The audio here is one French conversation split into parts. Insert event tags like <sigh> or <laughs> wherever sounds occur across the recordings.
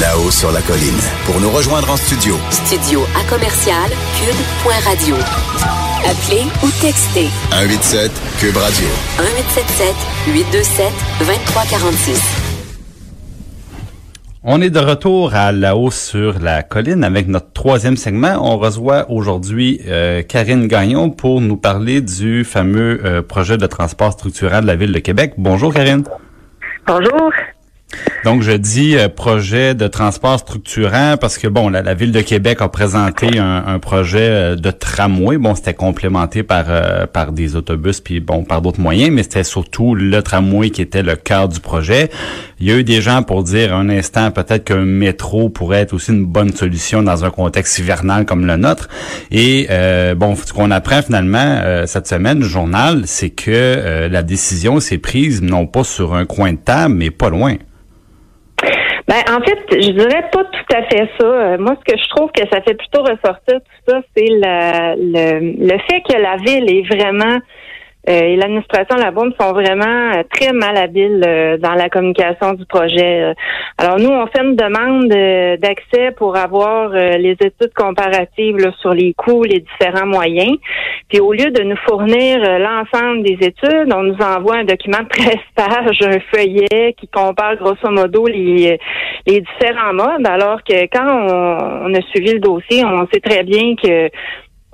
Là-haut sur la colline. Pour nous rejoindre en studio. Studio à commercial cube.radio. Appelez ou textez. 187 Cube Radio. 1877 827 2346. On est de retour à la hausse sur la colline avec notre troisième segment. On reçoit aujourd'hui euh, Karine Gagnon pour nous parler du fameux euh, projet de transport structurant de la Ville de Québec. Bonjour Karine. Bonjour. Donc, je dis euh, projet de transport structurant parce que, bon, la, Ville de Québec a présenté un, projet euh, de tramway. Bon, c'était complémenté par euh, par des autobus, puis bon, par d'autres moyens, mais c'était surtout le tramway qui était le cœur du projet. Il y a eu des gens pour dire un instant peut-être qu'un métro pourrait être aussi une bonne solution dans un contexte hivernal comme le nôtre. Et bon, ce qu'on apprend finalement cette semaine, le journal, c'est que la décision s'est prise non pas sur un coin de table, mais pas loin. Ben, en fait, je dirais pas tout à fait ça. Euh, moi, ce que je trouve que ça fait plutôt ressortir tout ça, c'est le, le, le fait que la ville est vraiment et l'administration la bombe sont vraiment euh, très malhabiles euh, dans la communication du projet. Alors nous, on fait une demande d'accès pour avoir les études comparatives sur les coûts, les différents moyens. Puis au lieu de nous fournir l'ensemble des études, on nous envoie un document de <laughs> 13 pages, un feuillet qui compare grosso modo les, les différents modes, alors que quand on, a suivi le dossier, on sait très bien que euh,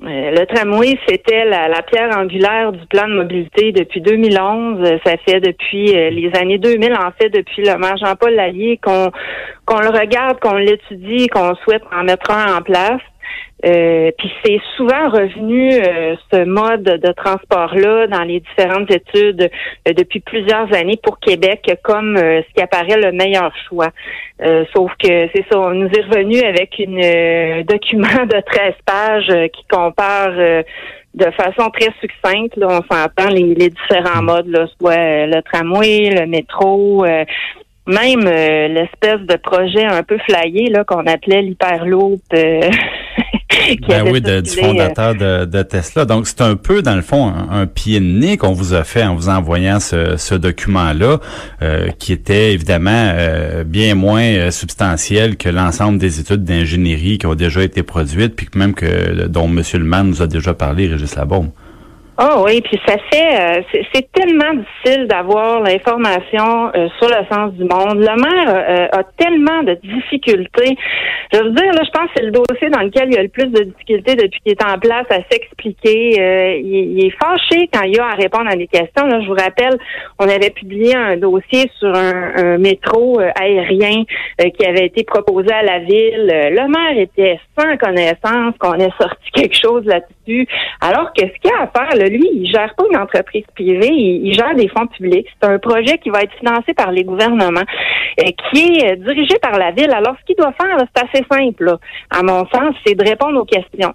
le tramway, c'était la, pierre angulaire du plan de mobilité depuis 2011. Euh, ça fait depuis euh, les années 2000, en fait, depuis le maire Jean-Paul Lallier, qu'on qu'on le regarde, qu'on l'étudie, qu'on souhaite en mettre un en place. Euh, puis c'est souvent revenu euh, ce mode de transport-là dans les différentes études euh, depuis plusieurs années pour Québec comme ce qui apparaît le meilleur choix. sauf que c'est ça, on nous est revenu avec un <laughs> document de 13 pages qui compare de façon très succincte, là, on s'entend les, les, différents modes, là, soit le tramway, le métro, même l'espèce de projet un peu flyé là qu'on appelait l'hyperloop <laughs> ben oui, de, du fondateur de, de, Tesla. Donc, c'est un peu, dans le fond, un, pied de nez qu'on vous a fait en vous envoyant ce, ce document-là, euh, qui était évidemment euh, bien moins euh, substantiel que l'ensemble des études d'ingénierie qui ont déjà été produites, puis même que dont M. Le nous a déjà parlé, Régis Labaume. Oh oui, puis ça fait euh, c'est tellement difficile d'avoir l'information euh, sur le sens du monde. Le maire euh, a tellement de difficultés. Je veux dire, là, je pense que c'est le dossier dans lequel il a le plus de difficultés depuis qu'il est en place à s'expliquer. Il, est fâché quand il a à répondre à des questions. Là, je vous rappelle, on avait publié un dossier sur un, un métro aérien qui avait été proposé à la ville. Le maire était sans connaissance qu'on ait sorti <laughs> quelque chose là-dessus, alors que ce qu'il y a à faire, lui, il gère pas une entreprise privée, il, gère des fonds publics. C'est un projet qui va être financé par les gouvernements, euh, qui est euh, dirigé par la ville. Alors, ce qu'il doit faire, c'est assez simple, à mon sens, c'est de répondre aux questions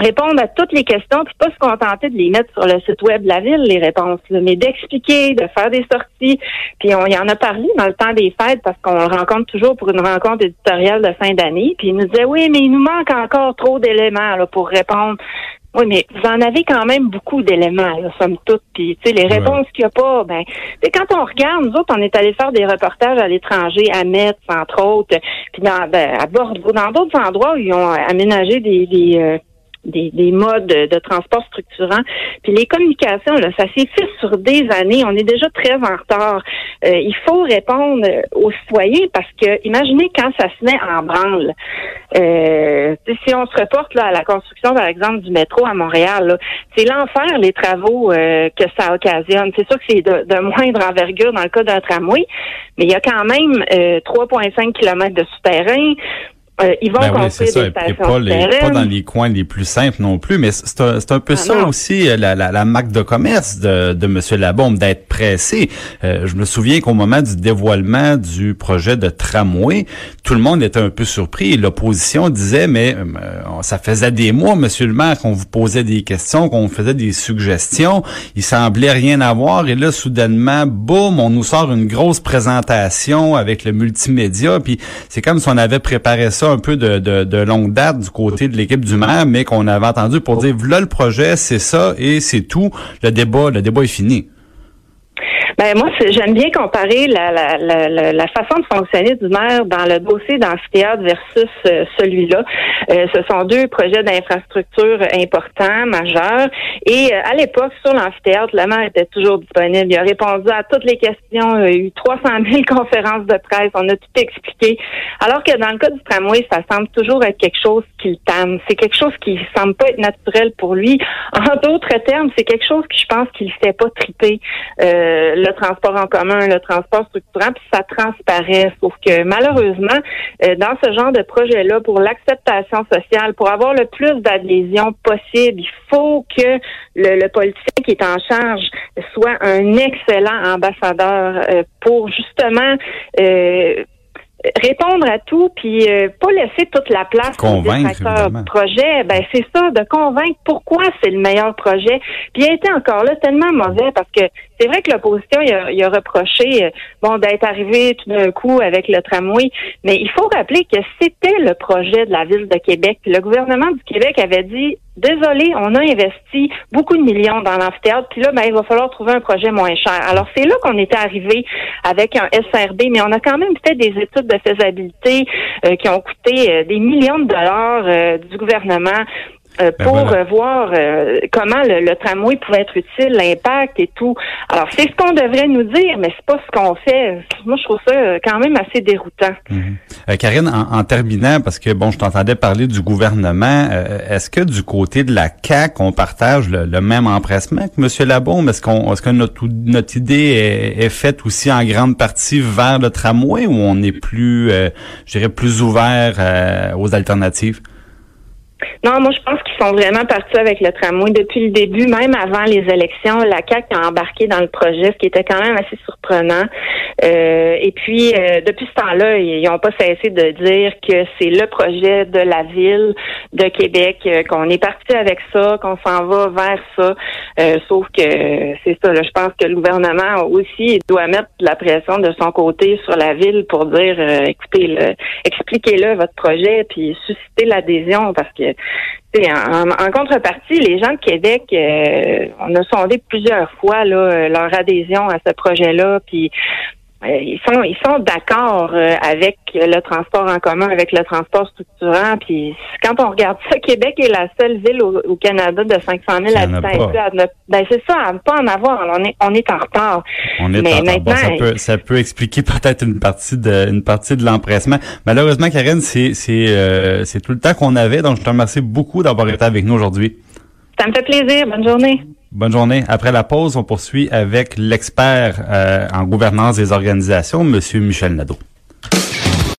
répondre à toutes les questions, puis pas se contenter de les mettre sur le site web de la ville, les réponses, mais d'expliquer, de faire des sorties. Puis on y en a parlé dans le temps des fêtes parce qu'on le rencontre toujours pour une rencontre éditoriale de fin d'année. Puis il nous disait oui, mais il nous manque encore trop d'éléments pour répondre oui, mais vous en avez quand même beaucoup d'éléments, là, somme toute. Puis, tu sais, les réponses qu'il n'y a pas, ben, quand on regarde, nous autres, on est allé faire des reportages à l'étranger, à Metz, entre autres, puis dans, ben, à Bordeaux, dans d'autres endroits où ils ont aménagé des, des, euh, des, des, modes de transport structurants. Puis les communications, là, ça s'est fait sur des années. On est déjà très en retard. Euh, il faut répondre aux citoyens parce que imaginez quand ça se met en branle. Euh, si on se reporte là, à la construction, par exemple, du métro à Montréal, c'est l'enfer les travaux euh, que ça occasionne. C'est sûr que c'est de, de, moindre envergure dans le cas d'un tramway, mais il y a quand même 3,5 km de souterrain Euh, ils vont Ben oui, c'est ça. des Et pas, les- pas dans les coins les plus simples non plus, mais c'est un, un peu Ah, ça non. aussi, euh, la, la, la marque de commerce de, de M. Labombe, d'être pressé. Euh, je me souviens qu'au moment du dévoilement du projet de tramway, tout le monde était un peu surpris. L'opposition disait, mais euh, ça faisait des mois, Monsieur le maire, qu'on vous posait des questions, qu'on vous faisait des suggestions. Il semblait rien avoir. Et là, soudainement, boum, on nous sort une grosse présentation avec le multimédia. Puis c'est comme si on avait préparé ça un peu de, de, de longue date du côté de l'équipe du maire, mais qu'on avait entendu pour dire, voilà le projet, c'est ça et c'est tout. Le débat, le débat est fini. Ben moi, j'aime bien comparer la, la, la, la, la façon de fonctionner du maire dans le dossier d'amphithéâtre versus euh, celui-là. Euh, ce sont deux projets d'infrastructure importants, majeurs. Et euh, à l'époque, sur l'amphithéâtre, le maire était toujours disponible. Il a répondu à toutes les questions. Il y a eu 300 000 <laughs> conférences de presse. On a tout expliqué. Alors que dans le cas du tramway, ça semble toujours être quelque chose qui le tame. C'est quelque chose qui semble pas être naturel pour lui. En d'autres termes, c'est quelque chose qui, je pense, qu'il ne fait pas triper. Euh, le transport en commun, le transport structurant, puis ça transparaît. Sauf que malheureusement, euh, dans ce genre de projet-là, pour l'acceptation sociale, pour avoir le plus d'adhésion possible, il faut que le, le politicien qui est en charge soit un excellent ambassadeur euh, pour justement euh, répondre à tout puis euh, pas laisser toute la place Convaincre, du projet. Ben c'est ça de convaincre pourquoi c'est le meilleur projet. Puis il a été encore là tellement mauvais parce que c'est vrai que l'opposition il a, il a reproché euh, bon d'être arrivé tout d'un coup avec le tramway mais il faut rappeler que c'était le projet de la ville de Québec. Le gouvernement du Québec avait dit désolé on a investi beaucoup de millions dans l'amphithéâtre puis là ben il va falloir trouver un projet moins cher alors c'est là qu'on était arrivé avec un SRB mais on a quand même fait des études de faisabilité euh, qui ont coûté euh, des millions de dollars euh, du gouvernement euh, Ben pour voilà. voir euh, comment le, le tramway pouvait être utile, l'impact et tout. Alors, c'est ce qu'on devrait nous dire, mais c'est pas ce qu'on fait. Moi, je trouve ça euh, quand même assez déroutant. Euh, Karine, en, en terminant, parce que bon, je t'entendais parler du gouvernement, euh, est-ce que du côté de la CAC, on partage le, le même empressement que M. Labaume? Est-ce qu'on, est-ce que notre, notre idée est, est faite aussi en grande partie vers le tramway ou on est plus, euh, je dirais, plus ouvert euh, aux alternatives? Non, moi, je pense qu'ils sont vraiment partis avec le tramway depuis le début, même avant les élections. La CAQ a embarqué dans le projet, ce qui était quand même assez surprenant. Euh, et puis, euh, depuis ce temps-là, ils n'ont pas cessé de dire que c'est le projet de la ville de Québec, euh, qu'on est parti avec ça, qu'on s'en va vers ça. Euh, sauf que c'est ça, là, je pense que le gouvernement aussi doit mettre de la pression de son côté sur la ville pour dire, euh, écoutez, le, expliquez-le votre projet, puis susciter l'adhésion, parce que en, en contrepartie, les gens de Québec, euh, on a sondé plusieurs fois là, leur adhésion à ce projet-là, puis ils sont ils sont d'accord euh, avec le transport en commun, avec le transport structurant. Puis quand on regarde ça, Québec est la seule ville au, au Canada de 500 000 Qui en a habitants. à ne- ben c'est ça, à ne pas en avoir. On est on est en retard. On est Mais en- maintenant, ça peut, ça peut expliquer <laughs> peut-être une partie de, une partie de l'empressement. Malheureusement, Karine, c'est, c'est, euh, c'est tout le temps qu'on avait. Donc, je te remercie beaucoup d'avoir été avec nous aujourd'hui. Ça me fait plaisir. Bonne journée. Bonne journée. Après la pause, on poursuit avec l'expert euh, en gouvernance des organisations, Monsieur Michel Nadeau.